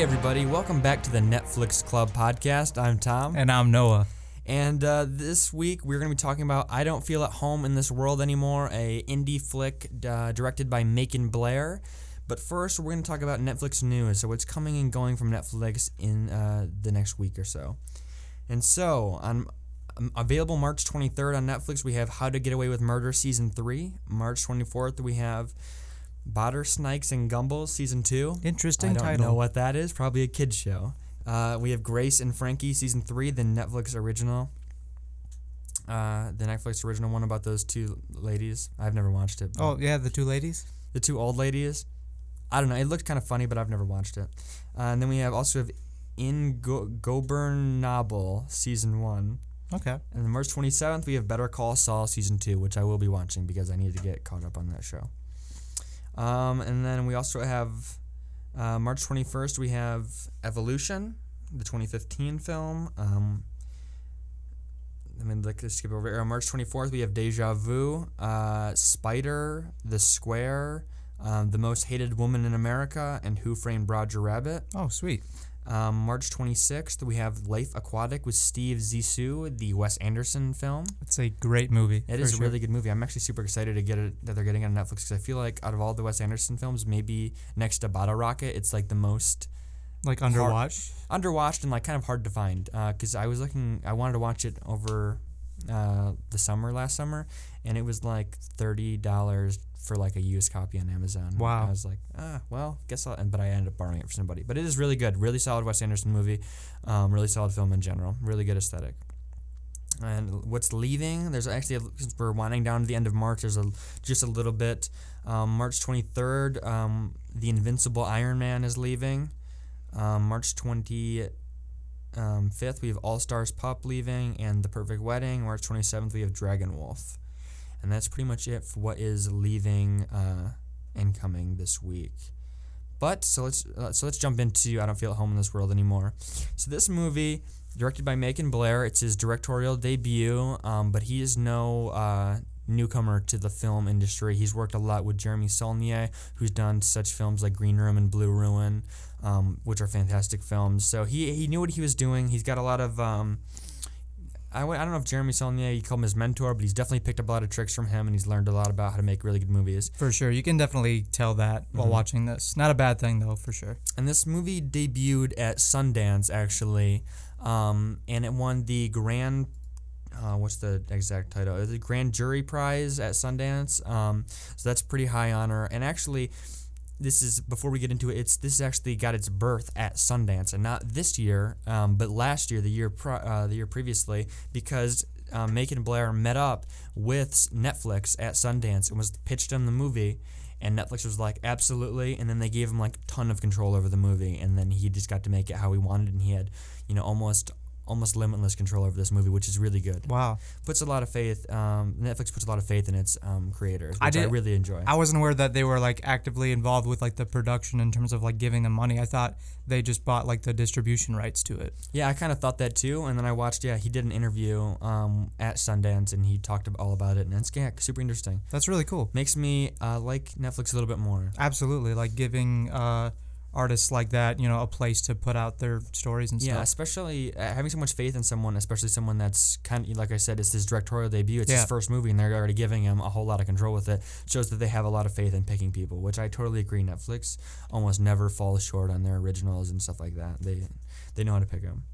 Hey, everybody, welcome back to the Netflix Club podcast. I'm Tom. And I'm Noah. And uh, this week we're going to be talking about I Don't Feel at Home in This World Anymore, a indie flick uh, directed by Macon Blair. But first, we're going to talk about Netflix news, so what's coming and going from Netflix in uh, the next week or so. And so, on um, available March 23rd on Netflix, we have How to Get Away with Murder Season 3. March 24th, we have Bottersnikes and Gumbles Season 2. Interesting I don't title. know what that is. Probably a kid's show. Uh, we have Grace and Frankie season three, the Netflix original. Uh, the Netflix original one about those two ladies. I've never watched it. Oh yeah, the two ladies. the two old ladies. I don't know. It looked kind of funny, but I've never watched it. Uh, and then we have also have In Go- Gobernable season one. Okay. And then March 27th, we have Better Call Saul season two, which I will be watching because I need to get caught up on that show. Um, and then we also have uh, March 21st, we have Evolution, the 2015 film. Um, I mean, like, let's skip over here. March 24th, we have Deja Vu, uh, Spider, The Square, um, The Most Hated Woman in America, and Who Framed Roger Rabbit. Oh sweet. Um, March 26th, we have Life Aquatic with Steve Zissou, the Wes Anderson film. It's a great movie. It is is a really good movie. I'm actually super excited to get it that they're getting it on Netflix because I feel like out of all the Wes Anderson films, maybe next to Bottle Rocket, it's like the most like underwatched. underwatched and like kind of hard to find. Because I was looking, I wanted to watch it over uh, the summer last summer, and it was like thirty dollars for like a used copy on Amazon. Wow. I was like, ah, well, guess I'll. and- But I ended up borrowing it from somebody. But it is really good, really solid Wes Anderson movie, um, really solid film in general, really good aesthetic. And what's leaving? There's actually a, since we're winding down to the end of March. There's a just a little bit. Um, March 23rd, um, the Invincible Iron Man is leaving. Um, March 25th, we have All Stars Pop leaving and The Perfect Wedding. March 27th, we have Dragon Wolf. And that's pretty much it for what is leaving uh, and coming this week. But so let's uh, so let's jump into I don't feel at home in this world anymore. So this movie, directed by Macon Blair, it's his directorial debut. Um, but he is no uh, newcomer to the film industry. He's worked a lot with Jeremy Saulnier, who's done such films like Green Room and Blue Ruin, um, which are fantastic films. So he he knew what he was doing. He's got a lot of um, I, w- I don't know if Jeremy Saulnier, you call him his mentor, but he's definitely picked up a lot of tricks from him and he's learned a lot about how to make really good movies. For sure. You can definitely tell that while Mhm. watching this. Not a bad thing though, for sure. And this movie debuted at Sundance actually, um, and it won the Grand. Uh, what's the exact title? The Grand Jury Prize at Sundance. Um, so that's pretty high honor. And actually, this is before we get into it. It's this actually got its birth at Sundance, and not this year, um, but last year, the year pri- uh, the year previously, because um, Macon Blair met up with Netflix at Sundance and was pitched them the movie. And Netflix was like, absolutely. And then they gave him like a ton of control over the movie. And then he just got to make it how he wanted. And he had, you know, almost almost limitless control over this movie, which is really good. Wow. Puts a lot of faith. Um, Netflix puts a lot of faith in its um, creators, which I I, did- really enjoy. I wasn't aware that they were like actively involved with like the production in terms of like giving them money. I thought they just bought like the distribution rights to it. Yeah, I kind of thought that too, and then I watched. Yeah, he did an interview um, at Sundance, and he talked all about it, and it's yeah, super interesting. That's really cool. Makes me uh, like Netflix a little bit more. Absolutely. Like giving uh, artists like that, you know, a place to put out their stories and Yeah, stuff. Yeah, especially uh, having so much faith in someone, especially someone that's kind of like I said, it's his directorial debut. It's Yeah. his first movie, and they're already giving him a whole lot of control with it. Shows that they have a lot of faith in picking people, which I totally agree. Netflix almost never falls short on their originals and stuff like that. They they know how to pick them.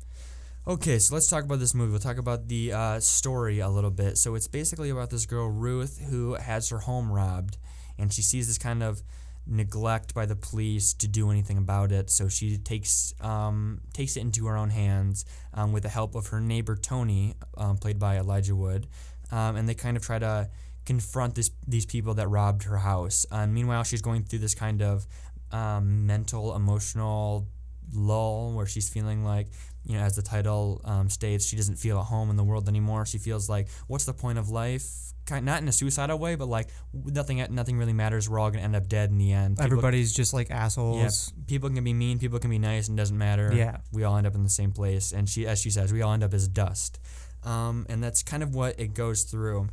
Okay, so let's talk about this movie. We'll talk about the uh, story a little bit. So it's basically about this girl Ruth who has her home robbed, and she sees this kind of neglect by the police to do anything about it. So she takes um, takes it into her own hands um, with the help of her neighbor Tony, um, played by Elijah Wood, um, and they kind of try to confront this these people that robbed her house. Um, meanwhile, she's going through this kind of um, mental, emotional lull where she's feeling like you know as the title um, states she doesn't feel at home in the world anymore she feels like what's the point of life not in a suicidal way but like nothing nothing really matters we're all gonna end up dead in the end People- Everybody's just like assholes. Yeah, people can be mean people can be nice and doesn't matter Yeah. we all end up in the same place and she as she says we all end up as dust um, and that's kind of what it goes through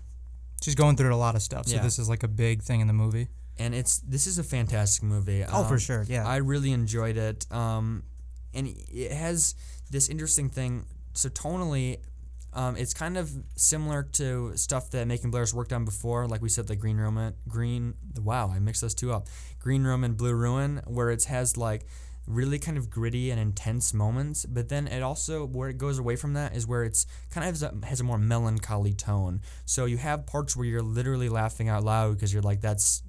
She's going through a lot of stuff. So Yeah. this is like a big thing in the movie. and it's this is a fantastic movie Oh, for Um, sure. Yeah. I really enjoyed it. Um, and it has this interesting thing. So tonally, um, it's kind of similar to stuff that Macon Blair's worked on before, like we said, the Green Room, Green. Wow, I mixed those two up. Green Room and Blue Ruin, where it has like really kind of gritty and intense moments, but then it also where it goes away from that is where it's kind of has a, has a more melancholy tone. So you have parts where you're literally laughing out loud because you're like that's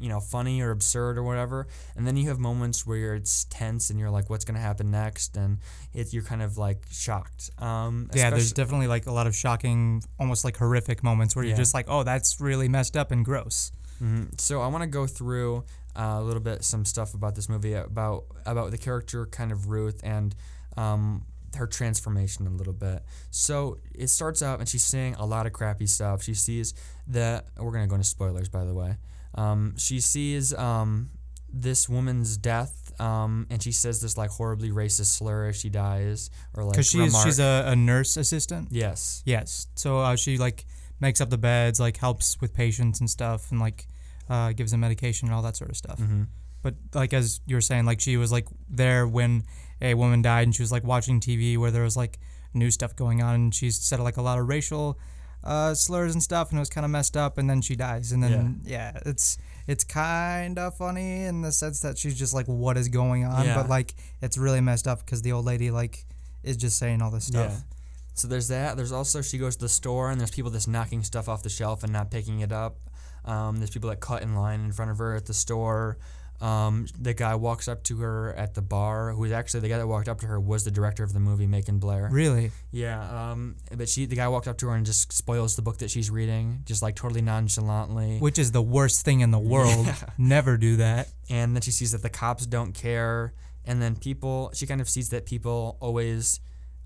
you know funny or absurd or whatever, and then you have moments where it's tense and you're like what's gonna happen next, and it you're kind of like shocked. Um, Yeah, there's definitely like a lot of shocking, almost like horrific moments where you're Yeah. just like, oh, that's really messed up and gross. Mhm. So I want to go through uh, a little bit some stuff about this movie about about the character kind of Ruth and um, her transformation a little bit. So it starts out and she's seeing a lot of crappy stuff. She sees that we're gonna go into spoilers by the way. Um, she sees um, this woman's death. Um, and she says this like horribly racist slur as she dies, or like Because she's she's a, a nurse assistant. yes, Yes. So uh, she like makes up the beds, like helps with patients and stuff, and like uh, gives them medication and all that sort of stuff. hmm But like as you were saying, like she was like there when a woman died, and she was like watching TV where there was like new stuff going on, and she said like a lot of racial uh, slurs and stuff, and it was kind of messed up, and then she dies, and then yeah, it's it's kind of funny in the sense that she's just like, what is going on? Yeah. But like it's really messed up because the old lady like is just saying all this stuff. Yeah. So there's that. There's also she goes to the store and there's people just knocking stuff off the shelf and not picking it up. Um, there's people that cut in line in front of her at the store. Um, the guy walks up to her at the bar, who is actually the guy that walked up to her was the director of the movie, Macon Blair. Really? Yeah. Um, but she, the guy walked up to her and just spoils the book that she's reading, just like totally nonchalantly. Which is the worst thing in the world. Yeah. Never do that. and then she sees that the cops don't care and then people she kind of sees that people always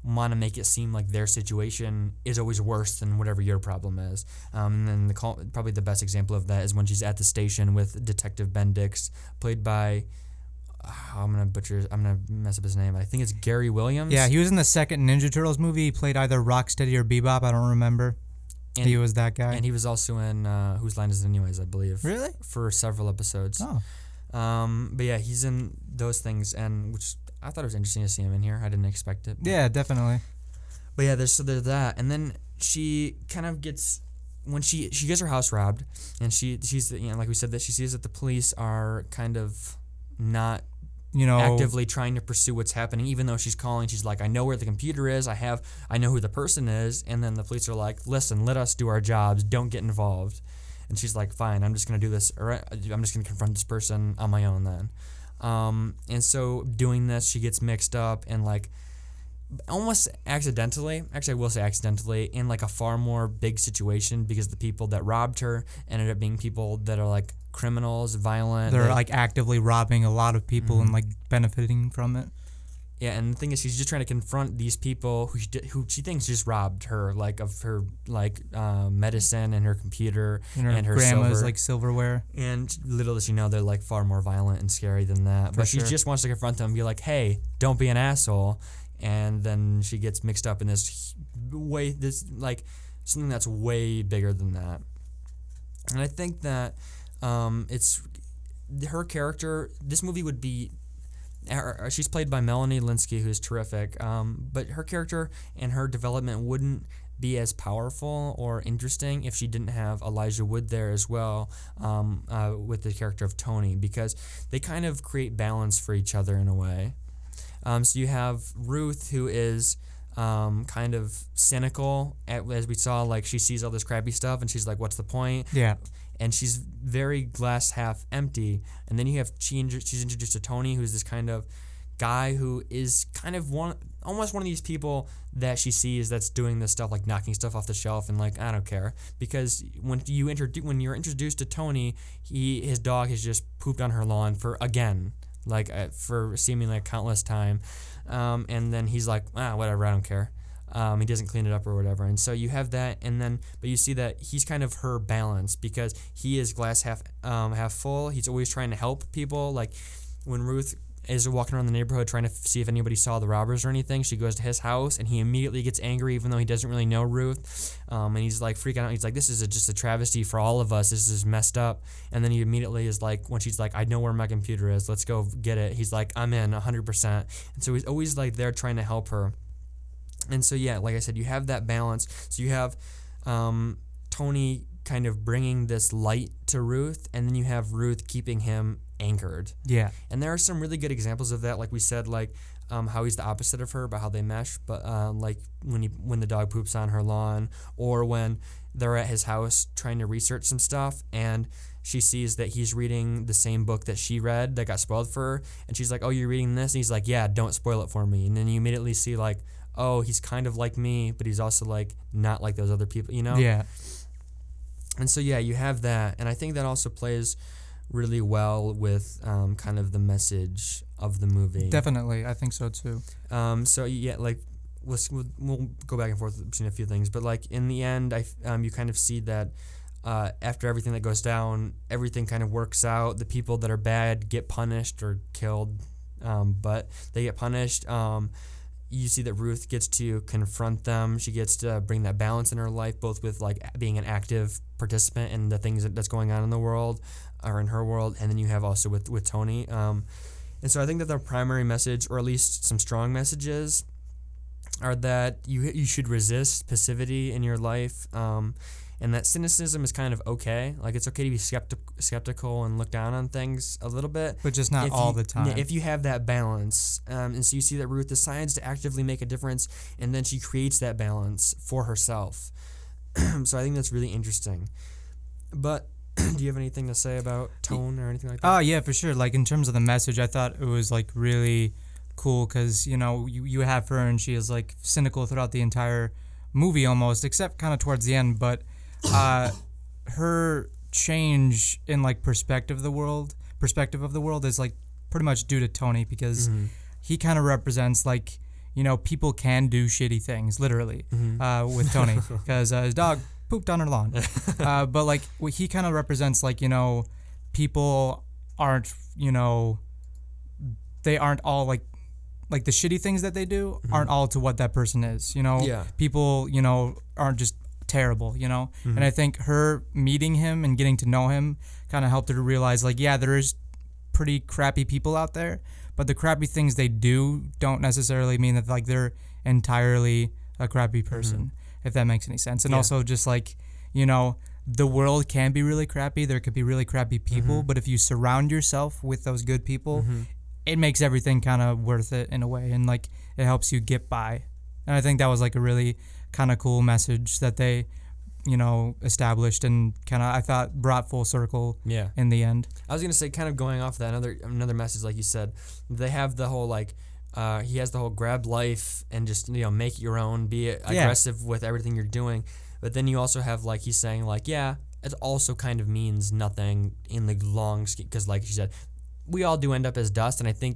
want to make it seem like their situation is always worse than whatever your problem is um, and then the call, probably the best example of that is when she's at the station with detective bendix played by ah, i'm gonna butcher i'm gonna mess up his name i think it's gary williams Yeah, he was in the second Ninja Turtles movie. He played either Rocksteady or Bebop. I don't remember. and, he was that guy. and he was also in uh, whose line is it anyways i believe really? for several episodes Oh, um, but yeah he's in those things and which i thought it was interesting to see him in here i didn't expect it yeah, definitely. But yeah, there's so there's that, and then she kind of gets when she she gets her house robbed, and she she's you know like we said that she sees that the police are kind of not You know, actively trying to pursue what's happening, even though she's calling. She's like, I know where the computer is. I have I know who the person is, and then the police are like, Listen, let us do our jobs. Don't get involved. And she's like, Fine, I'm just gonna do this, or I'm just gonna confront this person on my own then. Um, and so doing this, she gets mixed up and like almost accidentally actually i will say accidentally in like a far more big situation because the people that robbed her ended up being people that are like criminals violent they're they- like actively robbing a lot of people and Mhm. like benefiting from it. Yeah and the thing is she's just trying to confront these people who she, who she thinks just robbed her like of her like uh, medicine and her computer And her, And her grandma's silver. like silverware. and little does she know they're like far more violent and scary than that For but she just wants to confront them and be like hey don't be an asshole and then she gets mixed up in this way this like something that's way bigger than that and i think that um, it's her character this movie would be her- she's played by melanie lynskey who's terrific um, but her character and her development wouldn't be as powerful or interesting if she didn't have Elijah Wood there as well um, uh, with the character of Tony because they kind of create balance for each other in a way. Um, so you have Ruth who is um, kind of cynical as we saw like she sees all this crappy stuff and she's like what's the point Yeah. And she's very glass half empty. And then you have she she's introduced to Tony, who's this kind of guy who is kind of one almost one of these people that she sees that's doing this stuff like knocking stuff off the shelf and like I don't care because when you introduce when you're introduced to Tony, he his dog has just pooped on her lawn for again like uh, for seemingly countless time, um, and then he's like ah whatever I don't care. Um, he doesn't clean it up or whatever, and so you have that, and then but you see that he's kind of her balance because he is glass half um, half full. He's always trying to help people. Like when Ruth is walking around the neighborhood trying to f- see if anybody saw the robbers or anything. She goes to his house and he immediately gets angry, even though he doesn't really know Ruth. Um, and he's like freaking out. He's like, "This is a, just a travesty for all of us. This is messed up." And then he immediately is like, when she's like, "I know where my computer is. Let's go get it." He's like, "I'm in 100%." And so he's always like there trying to help her. And so yeah, like I said, you have that balance. So you have um, Tony kind of bringing this light to Ruth, and then you have Ruth keeping him anchored. Yeah. And there are some really good examples of that, like we said, like um, how he's the opposite of her, but how they mesh. But um, like when he when the dog poops on her lawn, or when they're at his house trying to research some stuff, and she sees that he's reading the same book that she read that got spoiled for her, and she's like, "Oh, you're reading this?" And he's like, "Yeah, don't spoil it for me." And then you immediately see like, "Oh, he's kind of like me, but he's also like not like those other people," you know? Yeah. And so yeah, you have that, and I think that also plays really well with um, kind of the message of the movie. Definitely. I think so too. Um, so yeah, like we'll, we'll we'll go back and forth between a few things, but like in the end, I um, you kind of see that uh, after everything that goes down, everything kind of works out. The people that are bad get punished or killed, um, but they get punished. Um, you see that Ruth gets to confront them. She gets to bring that balance in her life, both with like being an active participant in the things that, that's going on in the world or in her world, and then you have also with with Tony. Um, and so I think that the primary message, or at least some strong messages, are that you you should resist passivity in your life, um, and that cynicism is kind of okay. Like it's okay to be skeptic, skeptical and look down on things a little bit, But just not all you- the time. If you have that balance, um, and so you see that Ruth decides to actively make a difference, and then she creates that balance for herself. so I think that's really interesting. But do you have anything to say about tone or anything like that? Oh yeah, for sure. Like in terms of the message, I thought it was like really cool because you know you, you have her and she is like cynical throughout the entire movie almost, except kind of towards the end. But uh, her change in like perspective of the world, perspective of the world is like pretty much due to Tony because Mhm. he kind of represents like you know people can do shitty things literally Mhm. uh, with Tony because uh, his dog pooped on her lawn. uh, but like he kind of represents like you know people aren't you know they aren't all like like the shitty things that they do aren't all to what that person is. You know, Yeah. people you know aren't just terrible. You know, and mm-hmm. I think her meeting him and getting to know him kind of helped her to realize like yeah there is pretty crappy people out there but the crappy things they do don't necessarily mean that like they're entirely a crappy mm-hmm. person if that makes any sense and Yeah. also just like you know the world can be really crappy there could be really crappy people Mm-hmm. but if you surround yourself with those good people mm-hmm. it makes everything kind of worth it in a way and like it helps you get by and i think that was like a really kind of cool message that they you know established and kind of i thought brought full circle Yeah. in the end I was gonna say, kind of going off that another another message, like you said, they have the whole like. Uh, he has the whole grab life and just you know make it your own, be aggressive with everything you're doing. But then you also have like he's saying like yeah, it also kind of means nothing in the long scheme because like she said, we all do end up as dust, and I think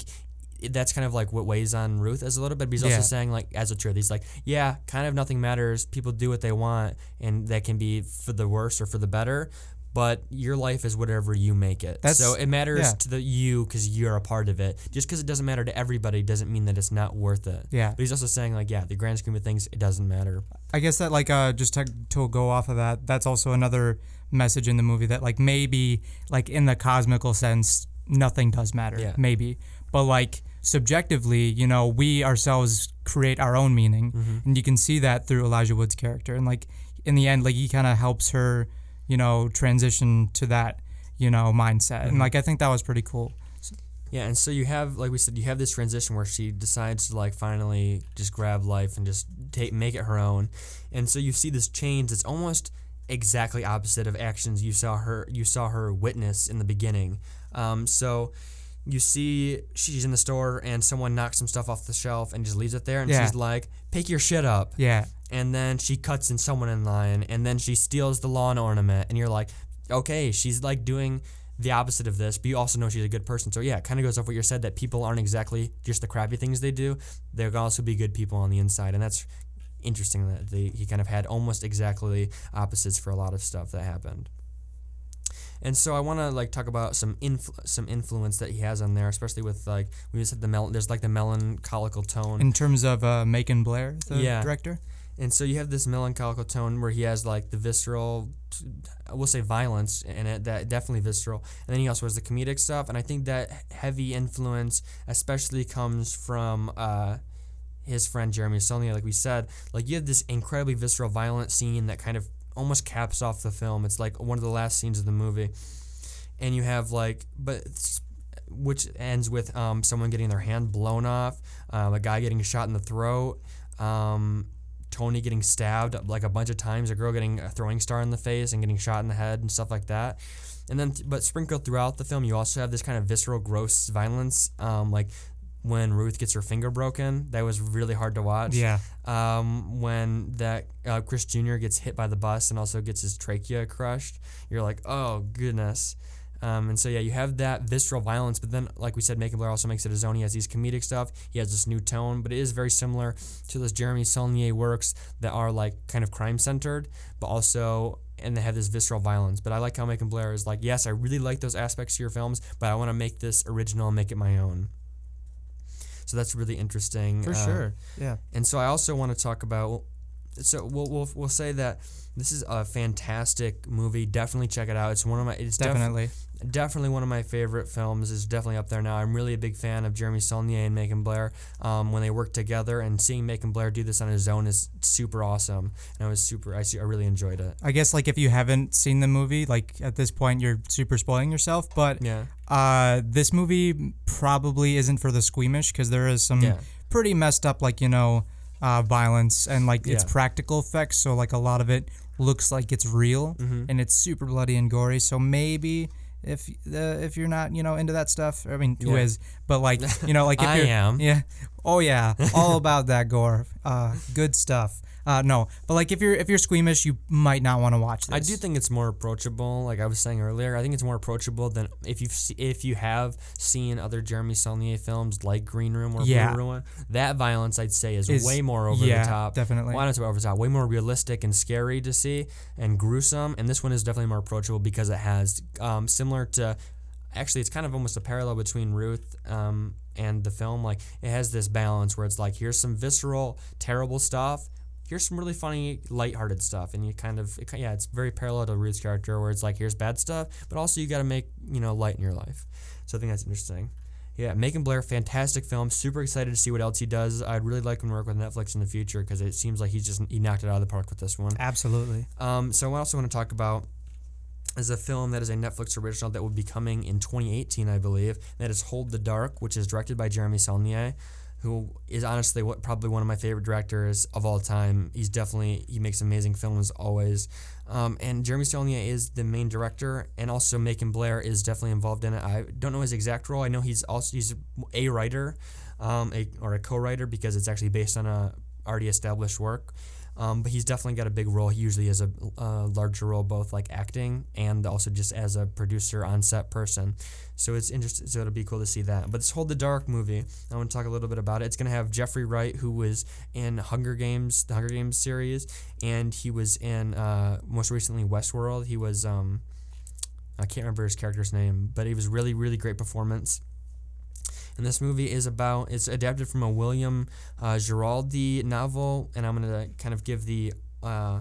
that's kind of like what weighs on Ruth as a little bit. But he's Yeah. also saying like as a truth, he's like yeah, kind of nothing matters. People do what they want, and that can be for the worse or for the better. But your life is whatever you make it. That's- so it matters yeah. to the you because you're a part of it. Just because it doesn't matter to everybody doesn't mean that it's not worth it. yeah But he's also saying like, yeah, the grand scheme of things, it doesn't matter. I guess that like uh just to, to go off of that, that's also another message in the movie that like maybe like in the cosmical sense nothing does matter. Yeah. Maybe. But like subjectively, you know, we ourselves create our own meaning Mm-hmm. and you can see that through Elijah Wood's character and like in the end like he kind of helps her, you know, transition to that, you know, mindset. Mm-hmm. And like I think that was pretty cool. Yeah, and so you have, like we said, you have this transition where she decides to like finally just grab life and just take make it her own, and so you see this change. It's almost exactly opposite of actions you saw her you saw her witness in the beginning. Um, so you see she's in the store and someone knocks some stuff off the shelf and just leaves it there, and Yeah. she's like, "Pick your shit up." Yeah. and then she cuts in someone in line and then she steals the lawn ornament and you're like okay she's like doing the opposite of this but you also know she's a good person so yeah it kind of goes off what you said that people aren't exactly just the crappy things they do they can also be good people on the inside and that's interesting that they, he kind of had almost exactly opposites for a lot of stuff that happened And so I want to like talk about some influ- some influence that he has on there, especially with like we just had the mel- there's like the melancholical tone. In terms of uh, Macon Blair, the Yeah. director. And so you have this melancholical tone where he has like the visceral, I will say violence in it, that definitely visceral. And then he also has the comedic stuff. And I think that heavy influence especially comes from uh, his friend Jeremy Saulnier. Like we said, like you have this incredibly visceral, violent scene that kind of almost caps off the film. It's like one of the last scenes of the movie. And you have like, but which ends with um, someone getting their hand blown off, um, a guy getting shot in the throat. Um, Tony getting stabbed like a bunch of times, a girl getting a throwing star in the face and getting shot in the head and stuff like that. And then, but sprinkled throughout the film, you also have this kind of visceral, gross violence, um, like when Ruth gets her finger broken. That was really hard to watch. Yeah. Um, when that uh, Chris Jr. gets hit by the bus and also gets his trachea crushed, you're like, oh goodness. Um, and so yeah, you have that visceral violence, but then like we said, Macon Blair also makes it his own. He has these comedic stuff. He has this new tone, but it is very similar to those Jeremy Saulnier works that are like kind of crime centered, but also and they have this visceral violence. But I like how Macon Blair is like, yes, I really like those aspects to your films, but I want to make this original and make it my own. So that's really interesting. For uh, sure. Yeah. and so I also want to talk about. So we'll, we'll, we'll say that this is a fantastic movie. Definitely check it out. It's one of my. It's definitely Definitely. Definitely one of my favorite films. Is definitely up there now. I'm really a big fan of Jeremy Saulnier and Macon Blair. Um, when they work together and seeing Macon Blair do this on his own is super awesome. And I was super. I, I really enjoyed it. I guess like if you haven't seen the movie, like at this point you're super spoiling yourself. But Yeah. uh, this movie probably isn't for the squeamish because there is some Yeah. pretty messed up like you know uh, violence and like it's practical effects. So like a lot of it looks like it's real Mm-hmm. and it's super bloody and gory. So maybe. If uh, if you're not you know into that stuff, I mean who Yeah. is? But like you know like if I you're am. yeah oh yeah all about that gore uh, good stuff uh, no but like if you're if you're squeamish you might not want to watch this I do think it's more approachable. Like I was saying earlier, I think it's more approachable than if you've se- if you have seen other Jeremy Saulnier films like Green Room or Yeah. Blue Ruin. That violence, I'd say, is, Is- way more over yeah, the top. definitely. Why not over the top? Way more realistic and scary to see and gruesome. And this one is definitely more approachable because it has um, similar to. Actually, it's kind of almost a parallel between Ruth um, and the film. Like it has this balance where it's like here's some visceral, terrible stuff. Here's some really funny, lighthearted stuff, and you kind of, it, yeah, it's very parallel to Ruth's character, where it's like here's bad stuff, but also you got to make you know light in your life. So I think that's interesting. Yeah, Macon Blair, fantastic film. Super excited to see what else he does. I'd really like him to work with Netflix in the future because it seems like he's just he knocked it out of the park with this one. absolutely Um, so I also want to talk about is a film that is a Netflix original that will be coming in 2018, I believe. That is Hold the Dark, which is directed by Jeremy Saulnier, who is honestly what probably one of my favorite directors of all time. He's definitely he makes amazing films always. Um, and Jeremy Saulnier is the main director, and also Macon Blair is definitely involved in it. I don't know his exact role. I know he's also he's a writer, um, a, or a co-writer because it's actually based on a already established work. Um, but he's definitely got a big role. He usually has a larger role, both like acting and also just as a producer on set person. So it's interesting. So it'll be cool to see that. But this Hold the Dark movie, I want to talk a little bit about it. It's gonna have Jeffrey Wright, who was in Hunger Games, the Hunger Games series, and he was in uh, most recently Westworld. He was um, I can't remember his character's name, but it was really really great performance. And this movie is about, it's adapted from a William uh, Giraldi novel, and I'm going to kind of give the. Uh,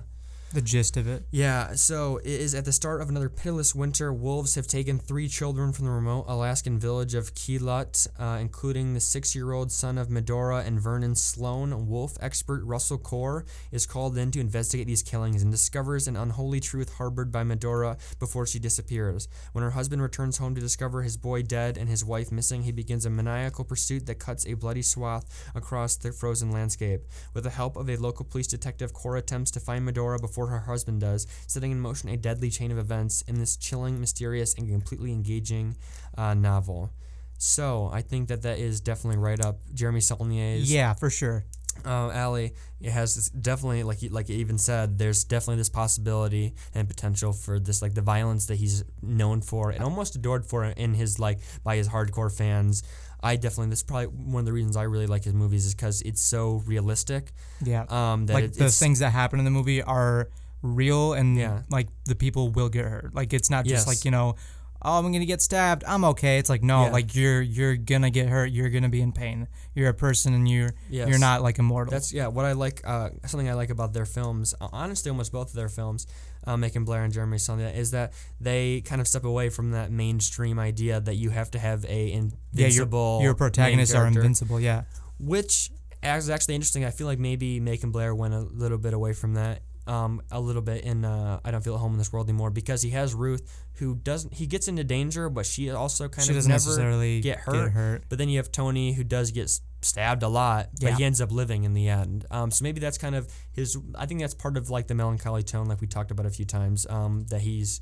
the gist of it yeah, so it is at the start of another pitiless winter. Wolves have taken three children from the remote Alaskan village of Keelut, uh, including the six year old son of Medora and Vernon Sloan. Wolf expert Russell Core is called in to investigate these killings and discovers an unholy truth harbored by Medora before she disappears. When her husband returns home to discover his boy dead and his wife missing, he begins a maniacal pursuit that cuts a bloody swath across the frozen landscape. With the help of a local police detective, Core attempts to find Medora before her husband does, setting in motion a deadly chain of events in this chilling, mysterious, and completely engaging uh, novel. So I think that that is definitely right up Jeremy Saulnier's yeah for sure uh, alley. It has this definitely like like you even said. There's definitely this possibility and potential for this like the violence that he's known for and almost adored for in his like by his hardcore fans. I definitely this is probably one of the reasons I really like his movies is because it's so realistic. yeah Um, that like it, the things that happen in the movie are real and Yeah. like the people will get hurt. Like it's not just Yes. like you know, oh I'm gonna get stabbed. I'm okay. It's like no, Yeah. like you're you're gonna get hurt. You're gonna be in pain. You're a person and you're Yes. you're not like immortal. That's yeah. What I like, uh, something I like about their films, honestly, almost both of their films, uh, Macon Blair and Jeremy Saulnier, is that they kind of step away from that mainstream idea that you have to have a yeah, invincible. your your main protagonists are invincible. Yeah, which is actually interesting. I feel like maybe Macon Blair went a little bit away from that. Um, a little bit in uh, I don't feel at home in this world anymore because he has Ruth who doesn't he gets into danger but she also kind she of doesn't never necessarily get hurt. But then you have Tony who does get stabbed a lot, but Yeah. he ends up living in the end. Um, so maybe that's kind of his. I think that's part of like the melancholy tone, like we talked about a few times. Um, that he's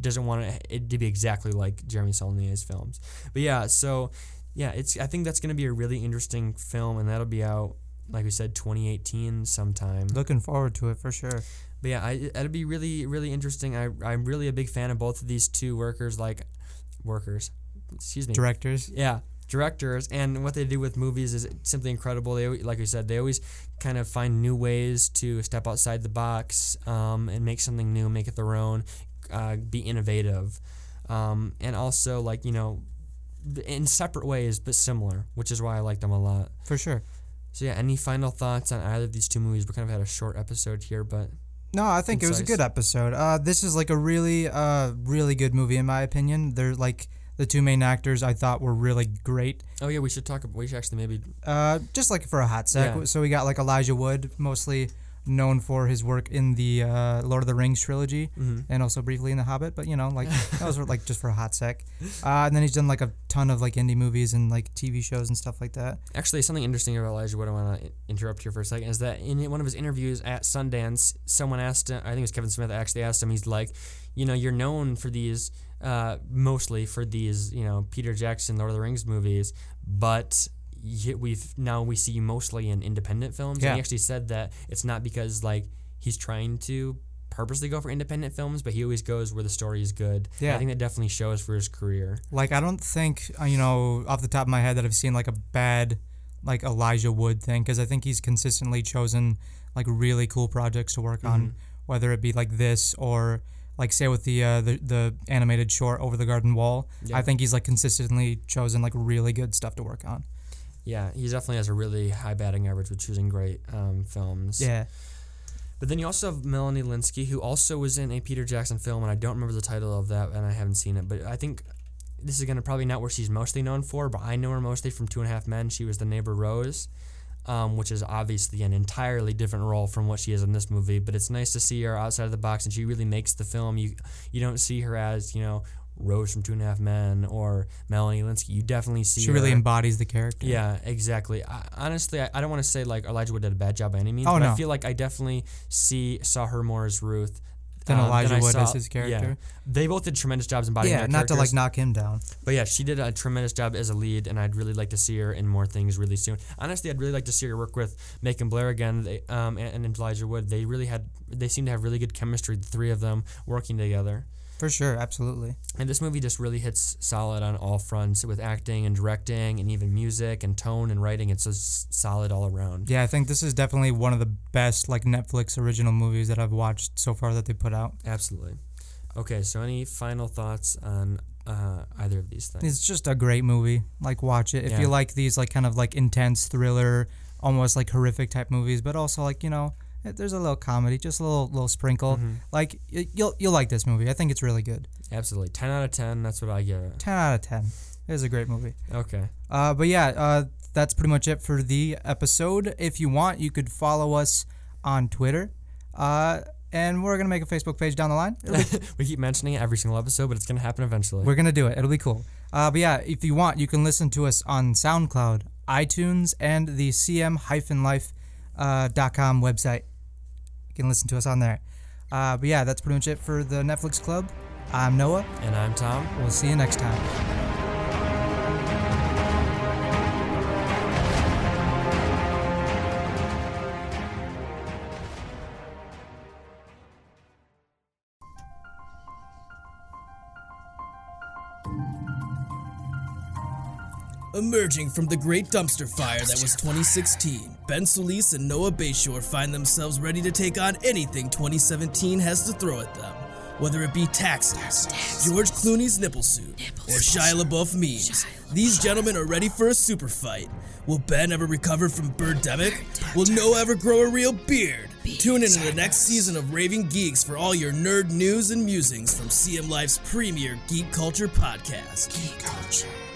doesn't want it to be exactly like Jeremy Saulnier's films. But yeah, so yeah, it's. I think that's going to be a really interesting film, and that'll be out. Like we said, 2018 sometime. Looking forward to it for sure. But yeah, I, it'll be really, really interesting. I, I'm really a big fan of both of these two workers, like workers. Excuse me. Directors. Yeah, directors, and what they do with movies is simply incredible. They, like we said, they always kind of find new ways to step outside the box um, and make something new, make it their own, uh, be innovative, um, and also like you know, in separate ways but similar, which is why I like them a lot. For sure. So yeah, any final thoughts on either of these two movies? We kind of had a short episode here, but No, I think it was a good episode. Uh, this is like a really, uh, really good movie in my opinion. They're like the two main actors I thought were really great. oh yeah, we should talk. About, we should actually maybe Uh, just like for a hot sec. Yeah. So we got like Elijah Wood, mostly known for his work in the uh, Lord of the Rings trilogy, Mhm. and also briefly in The Hobbit. But you know, like that was like just for a hot sec. Uh, and then he's done like a ton of like indie movies and like TV shows and stuff like that. Actually, something interesting about Elijah Wood I want to interrupt here for a second is that in one of his interviews at Sundance, someone asked him, I think it was Kevin Smith actually asked him, he's like, you know, you're known for these, uh, mostly for these, you know, Peter Jackson, Lord of the Rings movies, but we've now we see mostly in independent films. And Yeah. he actually said that it's not because like he's trying to purposely go for independent films, but he always goes where the story is good. And Yeah. I think that definitely shows for his career. Like I don't think uh, you know off the top of my head that I've seen like a bad like Elijah Wood thing because I think he's consistently chosen like really cool projects to work on, whether it be like this or like say with the uh, the the animated short Over the Garden Wall. Yeah. I think he's like consistently chosen like really good stuff to work on. Yeah, he definitely has a really high batting average with choosing great um, films. Yeah, But then you also have Melanie Lynskey, who also was in a Peter Jackson film, and I don't remember the title of that, and I haven't seen it. But I think this is gonna probably not where she's mostly known for, but I know her mostly from Two and a Half Men. She was the neighbor Rose, um, which is obviously an entirely different role from what she is in this movie. But it's nice to see her outside of the box, and she really makes the film. You you don't see her as you know Rose from Two and a Half Men or Melanie Lynskey. You definitely see she really embodies the character. yeah, exactly. I, honestly, I, I don't want to say like Elijah Wood did a bad job by any means. Oh, but I feel like I definitely see saw her more as Ruth Than um, Elijah I Wood saw- as his character. Yeah, they both did tremendous jobs embodying Yeah, not to like knock him down. But yeah, she did a tremendous job as a lead, and I'd really like to see her in more things really soon. Honestly, I'd really like to see her work with Macon Blair again, they, um, and, and Elijah Wood. They really had, they seem to have really good chemistry, the three of them working together. For sure, absolutely. And this movie just really hits solid on all fronts with acting and directing, and even music and tone and writing. It's just solid all around. Yeah, I think this is definitely one of the best like Netflix original movies that I've watched so far that they put out. Absolutely. Okay, so any final thoughts on uh, either of these things? It's just a great movie. Like watch it if Yeah. you like these like kind of like intense thriller, almost like horrific type movies, but also like you know there's a little comedy, just a little little sprinkle. Mhm. Like you'll you'll like this movie. I think it's really good. Absolutely. 10 out of 10, that's what I give it. Ten out of ten. It is a great movie. Okay. Uh, but yeah, uh, that's pretty much it for the episode. If you want, you could follow us on Twitter. Uh, and we're gonna make a Facebook page down the line. Be we keep mentioning it every single episode, but it's going to happen eventually. We're gonna do it. It'll be cool. Uh, but yeah, if you want, you can listen to us on SoundCloud, iTunes, and the cm-life.com website. You can listen to us on there. Uh, but yeah, that's pretty much it for the Netflix Club. I'm Noah. and I'm Tom. We'll see you next time. Emerging from the great dumpster fire that was 2016, Ben Solis and Noah Bayshore find themselves ready to take on anything 2017 has to throw at them. Whether it be taxes, George Clooney's nipple suit, or Shia LaBeouf memes, these gentlemen are ready for a super fight. Will Ben ever recover from Birdemic? Will Noah ever grow a real beard? Tune in to the next season of Raving Geeks for all your nerd news and musings from CM Life's premier geek culture podcast. Geek culture.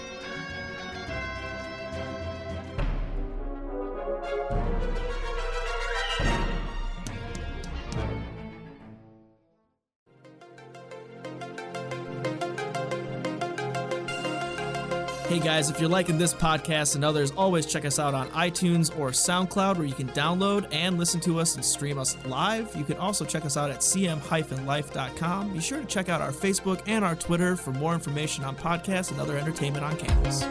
Guys, if you're liking this podcast and others, always check us out on iTunes or SoundCloud where you can download and listen to us and stream us live. You can also check us out at cm-life.com. Be sure to check out our Facebook and our Twitter for more information on podcasts and other entertainment on campus.